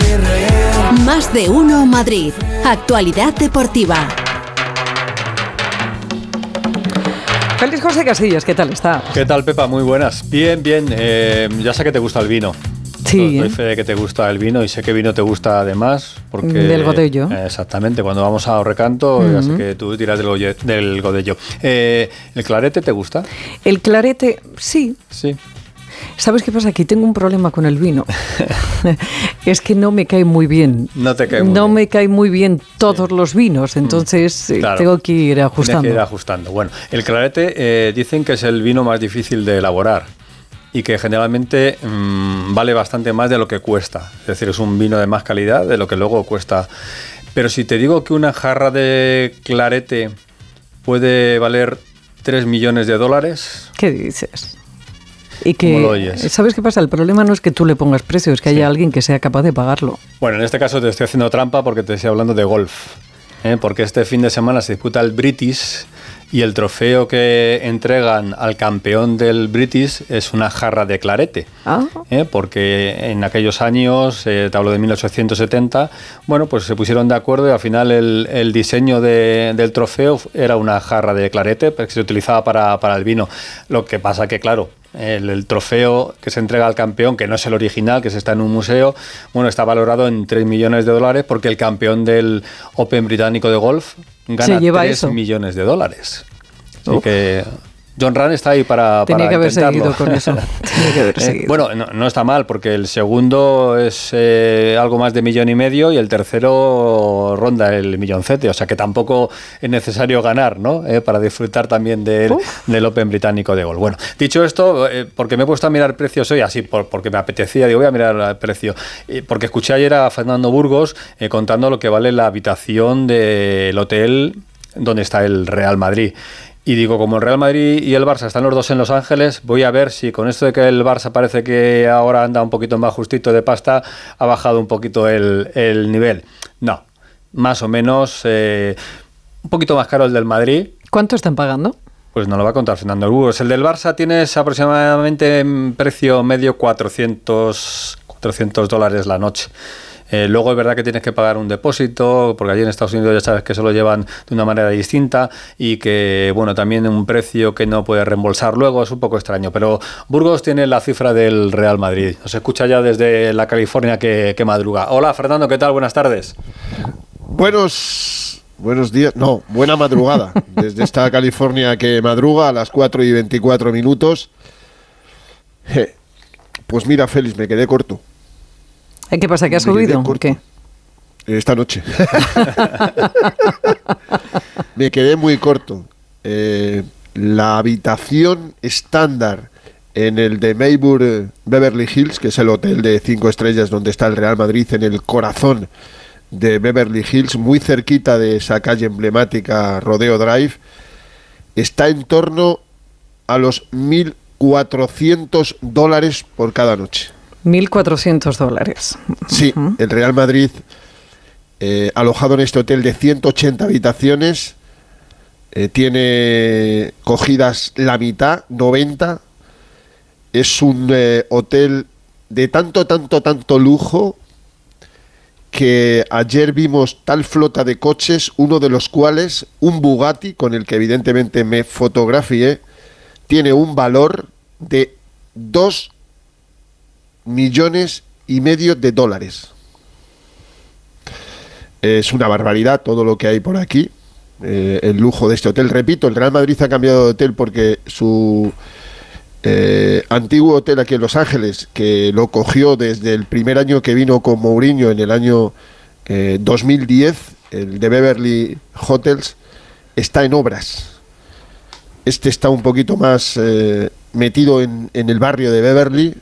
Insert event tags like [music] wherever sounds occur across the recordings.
reír. Más de uno Madrid. Actualidad deportiva. Félix José Casillas, ¿qué tal está? ¿Qué tal, Pepa? Muy buenas. Bien, bien. Eh, ya sé que te gusta el vino. Sí. Doy fe de que te gusta el vino y sé que vino te gusta además. Porque, Del Godello. Eh, exactamente. Cuando vamos a Recanto, ya sé que tú tiras del Godello. Eh, ¿El clarete te gusta? El clarete, sí. Sí. ¿Sabes qué pasa? Aquí tengo un problema con el vino. [laughs] [laughs] es que no me cae muy bien. No te cae muy No bien. me caen muy bien todos los vinos, entonces eh, Claro. tengo que ir Tienes ajustando. que ir ajustando. Bueno, el clarete eh, dicen que es el vino más difícil de elaborar y que generalmente mm, vale bastante más de lo que cuesta. Es decir, es un vino de más calidad de lo que luego cuesta. Pero si te digo que una jarra de clarete puede valer 3 millones de dólares, ¿Qué dices? Y que, ¿Cómo lo oyes? ¿Sabes qué pasa? El problema no es que tú le pongas precio, es que haya alguien que sea capaz de pagarlo. Bueno, en este caso te estoy haciendo trampa porque te estoy hablando de golf. ¿eh? Porque este fin de semana se disputa el British y el trofeo que entregan al campeón del British es una jarra de clarete. Ah. ¿eh? Porque en aquellos años, eh, te hablo de 1870, bueno, pues se pusieron de acuerdo y al final el, el diseño de- del trofeo era una jarra de clarete que se utilizaba para, para el vino. Lo que pasa que, claro, el, el trofeo que se entrega al campeón, que no es el original, que se está en un museo, bueno, está valorado en 3 millones de dólares porque el campeón del Open británico de golf gana Se lleva 3 eso. millones de dólares. Así Uf. que John Rand está ahí para, Tenía para que haber intentarlo. seguido con eso. [laughs] Tenía que haber Eh, seguido. bueno, no, no está mal porque el segundo es eh, algo más de millón y medio y el tercero ronda el milloncete. O sea que tampoco es necesario ganar, ¿no? Eh, para disfrutar también del, del Open británico de gol. Bueno, dicho esto, eh, porque me he puesto a mirar precios hoy, así por- porque me apetecía, digo, voy a mirar el precio. Porque escuché ayer a Fernando Burgos contando lo que vale la habitación del hotel donde está el Real Madrid. Y digo, como el Real Madrid y el Barça están los dos en Los Ángeles, voy a ver si con esto de que el Barça parece que ahora anda un poquito más justito de pasta, ha bajado un poquito el, el nivel. No, más o menos eh, un poquito más caro el del Madrid, ¿Cuánto están pagando? pues nos lo va a contar Fernando Burgos. El del Barça tienes aproximadamente en precio medio 400, 400 dólares la noche. Eh, luego es verdad que tienes que pagar un depósito, porque allí en Estados Unidos ya sabes que eso lo llevan de una manera distinta y que, bueno, también un precio que no puedes reembolsar luego, es un poco extraño. Pero Burgos tiene la cifra del Real Madrid. Nos escucha ya desde la California que, que madruga. Hola Fernando, ¿qué tal? Buenas tardes. Buenos, buenos días, no, buena madrugada. [laughs] Desde esta California que madruga a las 4 y 24 minutos. Pues mira, Félix, me quedé corto ¿Qué pasa? ¿Que ha subido? ¿O corto. qué? esta noche. [laughs] me quedé muy corto. Eh, la habitación estándar en el de Maybury eh, Beverly Hills, que es el hotel de cinco estrellas donde está el Real Madrid, en el corazón de Beverly Hills, muy cerquita de esa calle emblemática Rodeo Drive, está en torno a los 1.400 dólares por cada noche. 1.400 dólares. Sí, el Real Madrid, eh, alojado en este hotel de 180 habitaciones, eh, tiene cogidas la mitad, 90. Es un eh, hotel de tanto, tanto, tanto lujo que ayer vimos tal flota de coches, uno de los cuales, un Bugatti, con el que evidentemente me fotografié, tiene un valor de 2 millones y medio de dólares. Es una barbaridad todo lo que hay por aquí. eh, el lujo de este hotel. Repito, el Real Madrid ha cambiado de hotel porque su eh, antiguo hotel aquí en Los Ángeles, que lo cogió desde el primer año que vino con Mourinho en el año eh, 2010, el de Beverly Hotels, está en obras. Este está un poquito más eh, metido en el barrio de Beverly,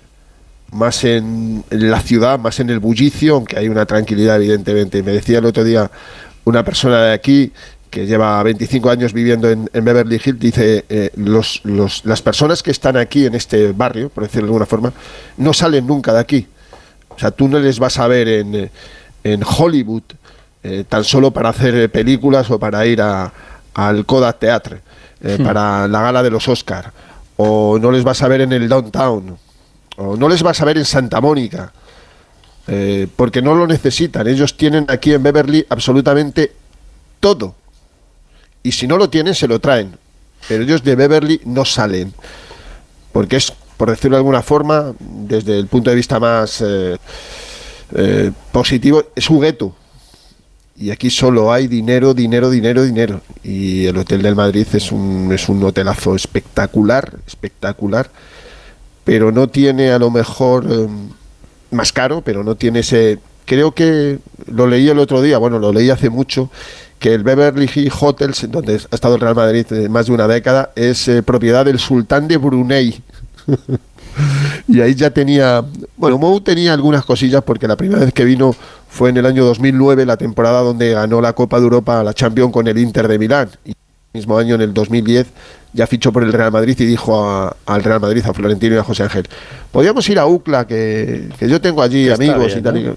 más en, la ciudad, más en el bullicio, aunque hay una tranquilidad, evidentemente. Me decía el otro día una persona de aquí que lleva 25 años viviendo en, en Beverly Hills, dice, eh, los, los- las personas que están aquí en este barrio, por decirlo de alguna forma, no salen nunca de aquí. O sea, tú no les vas a ver en, eh, en Hollywood eh, tan solo para hacer películas o para ir a- al Kodak Theatre, eh, para la gala de los Oscar, o no les vas a ver en el Downtown, o no les vas a ver en Santa Mónica. eh, porque no lo necesitan. Ellos tienen aquí en Beverly absolutamente todo. Y si no lo tienen, se lo traen. Pero ellos de Beverly no salen. Porque es, por decirlo de alguna forma, desde el punto de vista más eh, eh, positivo, es un gueto. Y aquí solo hay dinero, dinero, dinero, dinero. Y el Hotel del Madrid es un, es un hotelazo espectacular, espectacular. Pero no tiene a lo mejor eh, más caro, pero no tiene ese... Creo que lo leí el otro día, bueno, lo leí hace mucho, que el Beverly Hills Hotels, donde ha estado el Real Madrid más de una década, es eh, propiedad del sultán de Brunei. [laughs] y ahí ya tenía, bueno, Mou tenía algunas cosillas porque la primera vez que vino fue en el año 2009, la temporada donde ganó la Copa de Europa, la Champions con el Inter de Milán. Y mismo año, en el 2010, ya fichó por el Real Madrid y dijo a- al Real Madrid, a Florentino y a José Ángel, podríamos ir a UCLA, que, que yo tengo allí Que amigos bien, y tal.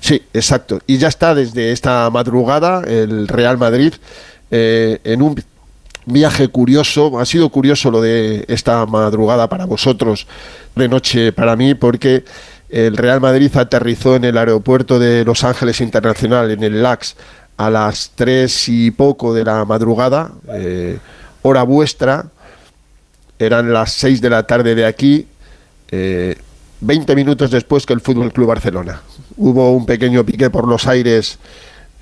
Sí, exacto. Y ya está desde esta madrugada el Real Madrid eh, en un viaje curioso. Ha sido curioso lo de esta madrugada para vosotros, de noche para mí, porque el Real Madrid aterrizó en el aeropuerto de Los Ángeles Internacional, en el LAX, a las tres y poco de la madrugada, eh, hora vuestra. Eran las seis de la tarde de aquí. eh, 20 minutos después que el Fútbol Club Barcelona. Hubo un pequeño pique por los aires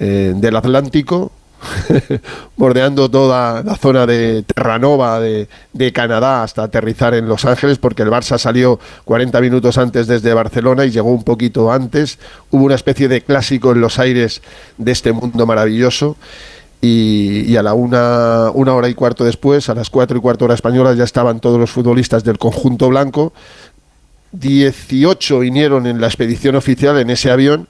eh, del Atlántico, [laughs] bordeando toda la zona de Terranova de, Canadá hasta aterrizar en Los Ángeles, porque el Barça salió 40 minutos antes desde Barcelona y llegó un poquito antes. Hubo una especie de clásico en los aires de este mundo maravilloso. Y, y a la una, una hora y cuarto después, a las cuatro y cuarto hora española, ya estaban todos los futbolistas del conjunto blanco 18 vinieron en la expedición oficial en ese avión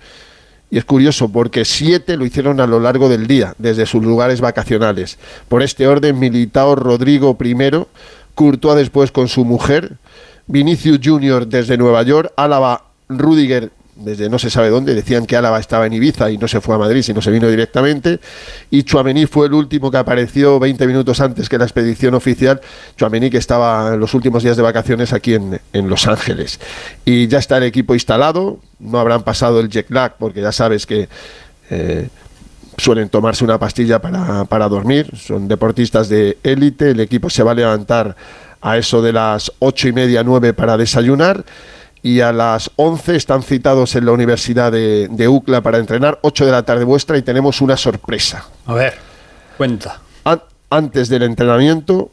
y es curioso porque siete lo hicieron a lo largo del día, desde sus lugares vacacionales. Por este orden, Militao Rodrigo primero, Courtois después con su mujer, Vinicius Junior desde Nueva York, Álava Rudiger desde no se sabe dónde, decían que Álava estaba en Ibiza y no se fue a Madrid, sino se vino directamente, y Chuamení fue el último que apareció 20 minutos antes que la expedición oficial, Chuamení que estaba en los últimos días de vacaciones aquí en, en Los Ángeles. Y ya está el equipo instalado, no habrán pasado el jet lag, porque ya sabes que... eh, suelen tomarse una pastilla para, para dormir, son deportistas de élite, el equipo se va a levantar a eso de las ocho y media, nueve para desayunar y a las 11 están citados en la Universidad de, de UCLA para entrenar, 8 de la tarde vuestra y tenemos una sorpresa. A ver, cuenta. An- antes del entrenamiento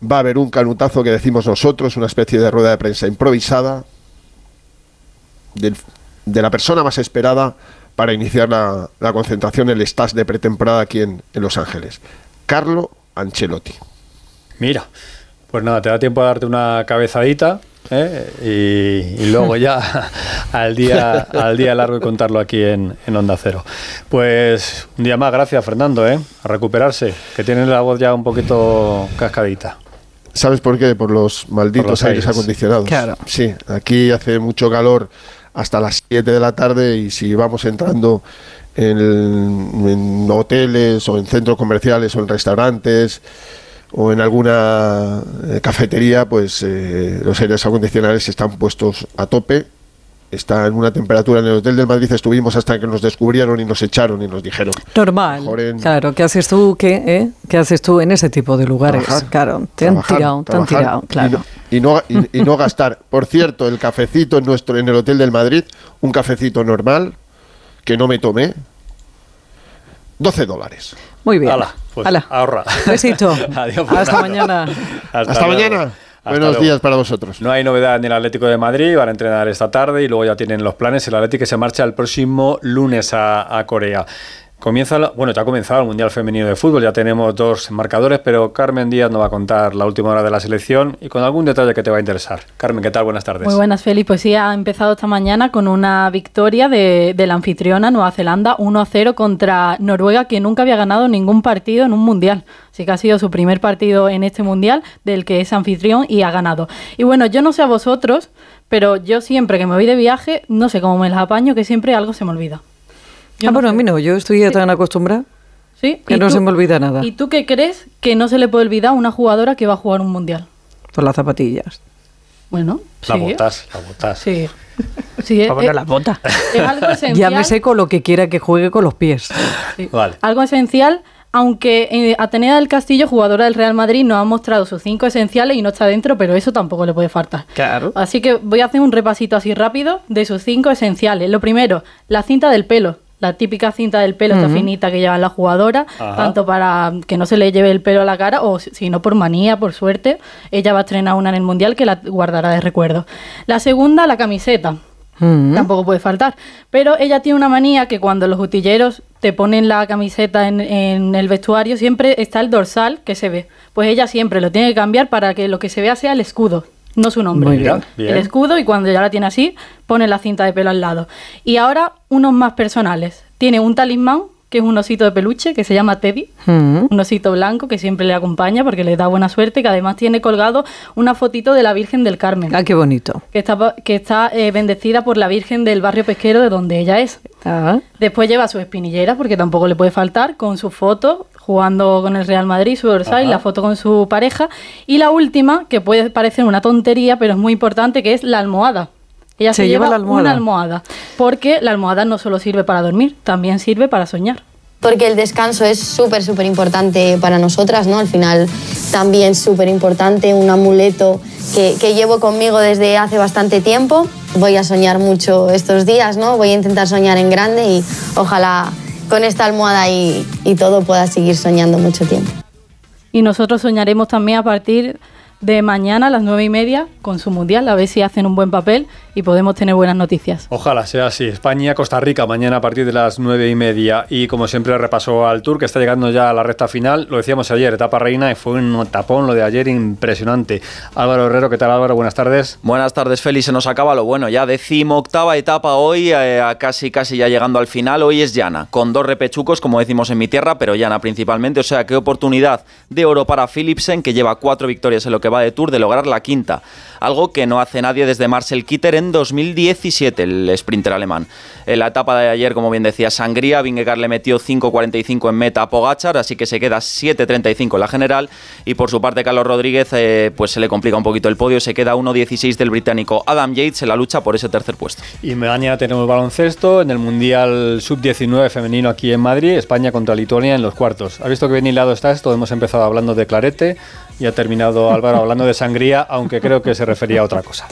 va a haber un canutazo que decimos nosotros, una especie de rueda de prensa improvisada del- de la persona más esperada para iniciar la, la concentración, el stage de pretemporada aquí en, en Los Ángeles. Carlo Ancelotti. Mira, pues nada, te da tiempo a darte una cabezadita ¿eh? y, y luego ya [laughs] al día, al día largo y contarlo aquí en, en Onda Cero. Pues un día más, gracias Fernando, ¿eh? a recuperarse, que tienes la voz ya un poquito cascadita. ¿Sabes por qué? Por los malditos Por los aires, aires. acondicionados. Claro. Sí, aquí hace mucho calor hasta las 7 de la tarde y si vamos entrando en, hoteles o en centros comerciales o en restaurantes o en alguna eh, cafetería, pues eh, los aires acondicionados están puestos a tope. Está en una temperatura en el Hotel del Madrid, estuvimos hasta que nos descubrieron y nos echaron y nos dijeron. Normal. En- Claro, ¿qué haces tú? ¿Qué, eh? ¿Qué haces tú en ese tipo de lugares? Trabajar, claro, te han trabajar, tirado, te han trabajar tirado, claro. Y no, y, no, y- y no gastar. Por cierto, el cafecito en, nuestro, en el Hotel del Madrid, un cafecito normal, que no me tomé, 12 dólares. Muy bien. Hala, pues Hala. ahorra. Besito. [laughs] Adiós, Hasta mañana. Hasta, mañana. Buenos luego. días para vosotros. No hay novedad en el Atlético de Madrid, van a entrenar esta tarde y luego ya tienen los planes. El Atlético que se marcha el próximo lunes a, a Corea. Comienza, la- bueno, ya ha comenzado el Mundial Femenino de Fútbol, ya tenemos dos marcadores, pero Carmen Díaz nos va a contar la última hora de la selección y con algún detalle que te va a interesar. Carmen, ¿qué tal? Buenas tardes. Muy buenas, Félix. Pues sí, ha empezado esta mañana con una victoria de, de la anfitriona Nueva Zelanda 1-0 contra Noruega, que nunca había ganado ningún partido en un mundial. Así que ha sido su primer partido en este mundial, del que es anfitrión y ha ganado. Y bueno, yo no sé a vosotros, pero yo siempre que me voy de viaje, no sé cómo me las apaño, que siempre algo se me olvida. Yo ah, no bueno, a sé. mí no, yo estoy ya tan acostumbrada ¿Sí? que ¿Y no tú- se me olvida nada. ¿Y tú qué crees que no se le puede olvidar a una jugadora que va a jugar un mundial? Por las zapatillas. Bueno, La sí. botas, la botas. Sí. Sí, es, Vámonos es- las botas. es algo [laughs] esencial. Ya me sé con lo que quiera que juegue con los pies. Sí. Vale. Algo esencial, aunque eh, Atenea del Castillo, jugadora del Real Madrid, nos ha mostrado sus cinco esenciales y no está dentro, pero eso tampoco le puede faltar. Claro. Así que voy a hacer un repasito así rápido de sus cinco esenciales. Lo primero, la cinta del pelo. La típica cinta del pelo, esta finita que llevan las jugadoras, Ajá. tanto para que no se le lleve el pelo a la cara o si si no por manía, por suerte. Ella va a estrenar una en el Mundial que la guardará de recuerdo. La segunda, la camiseta. Mm. Tampoco puede faltar. Pero ella tiene una manía que cuando los utilleros te ponen la camiseta en, en el vestuario, siempre está el dorsal que se ve. Pues ella siempre lo tiene que cambiar para que lo que se vea sea el escudo, no su nombre. Muy bien. Bien. El escudo y cuando ya la tiene así, pone la cinta de pelo al lado. Y ahora unos más personales. Tiene un talismán, que es un osito de peluche, que se llama Teddy. Mm. Un osito blanco que siempre le acompaña porque le da buena suerte, que además tiene colgado una fotito de la Virgen del Carmen Ah, qué bonito. que está, que está eh, bendecida por la Virgen del barrio pesquero de donde ella es. Ah, Después lleva su espinillera, porque tampoco le puede faltar, con su foto jugando con el Real Madrid, su dorsal y la foto con su pareja. Y la última, que puede parecer una tontería, pero es muy importante, que es la almohada. Ella Se se, lleva lleva, la almohada. una almohada, porque la almohada no solo sirve para dormir, también sirve para soñar. Porque el descanso es súper, súper importante para nosotras, ¿no? Al final también súper importante, un amuleto que, que llevo conmigo desde hace bastante tiempo. Voy a soñar mucho estos días, ¿no? Voy a intentar soñar en grande y ojalá con esta almohada y, y todo pueda seguir soñando mucho tiempo. Y nosotros soñaremos también a partir de mañana a las nueve y media con su mundial, a ver si hacen un buen papel y podemos tener buenas noticias. Ojalá sea así. España, Costa Rica, mañana a partir de las nueve y media. Y como siempre, repaso al Tour, que está llegando ya a la recta final. Lo decíamos ayer, etapa reina, y fue un tapón lo de ayer impresionante. Álvaro Herrero, ¿qué tal Álvaro? Buenas tardes. Buenas tardes, Félix. Se nos acaba lo bueno. Ya decimo octava etapa hoy, eh, casi casi ya llegando al final. Hoy es llana, con dos repechucos, como decimos en mi tierra, pero llana principalmente. O sea, qué oportunidad de oro para Philipsen, que lleva cuatro victorias en lo que va de Tour, de lograr la quinta. Algo que no hace nadie desde Marcel Kitter en 2017, el sprinter alemán. En la etapa de ayer, como bien decía, Sangría, Vingegaard le metió 5.45 en meta a Pogachar, así que se queda 7.35 en la general. Y por su parte, Carlos Rodríguez, eh, pues se le complica un poquito el podio, se queda 1.16 del británico Adam Yates en la lucha por ese tercer puesto. Y mañana tenemos baloncesto en el Mundial Sub-19 femenino aquí en Madrid, España contra Lituania en los cuartos. ¿Has visto que bien hilado está esto? Hemos empezado hablando de clarete y ha terminado Álvaro hablando de sangría, aunque creo que se refería a otra cosa.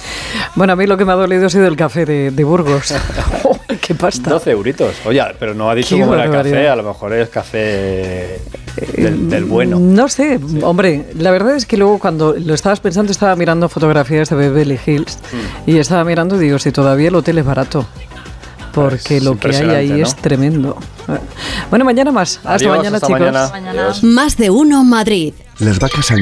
Bueno, a mí lo que me ha dolido ha sido el café de, de Burgos. [laughs] ¡Oh, ¡Qué pasta! 12 euritos. Oye, pero no ha dicho Qué cómo era el café, a lo mejor es café del, del bueno. No sé, hombre, la verdad es que luego cuando lo estabas pensando estaba mirando fotografías de Beverly Hills Mm. y estaba mirando y digo, si todavía el hotel es barato. Porque Es lo que hay ahí ¿no? es tremendo. Bueno, mañana más. Hasta Adiós, mañana, hasta chicos. mañana. Más de uno Madrid. Las vacas han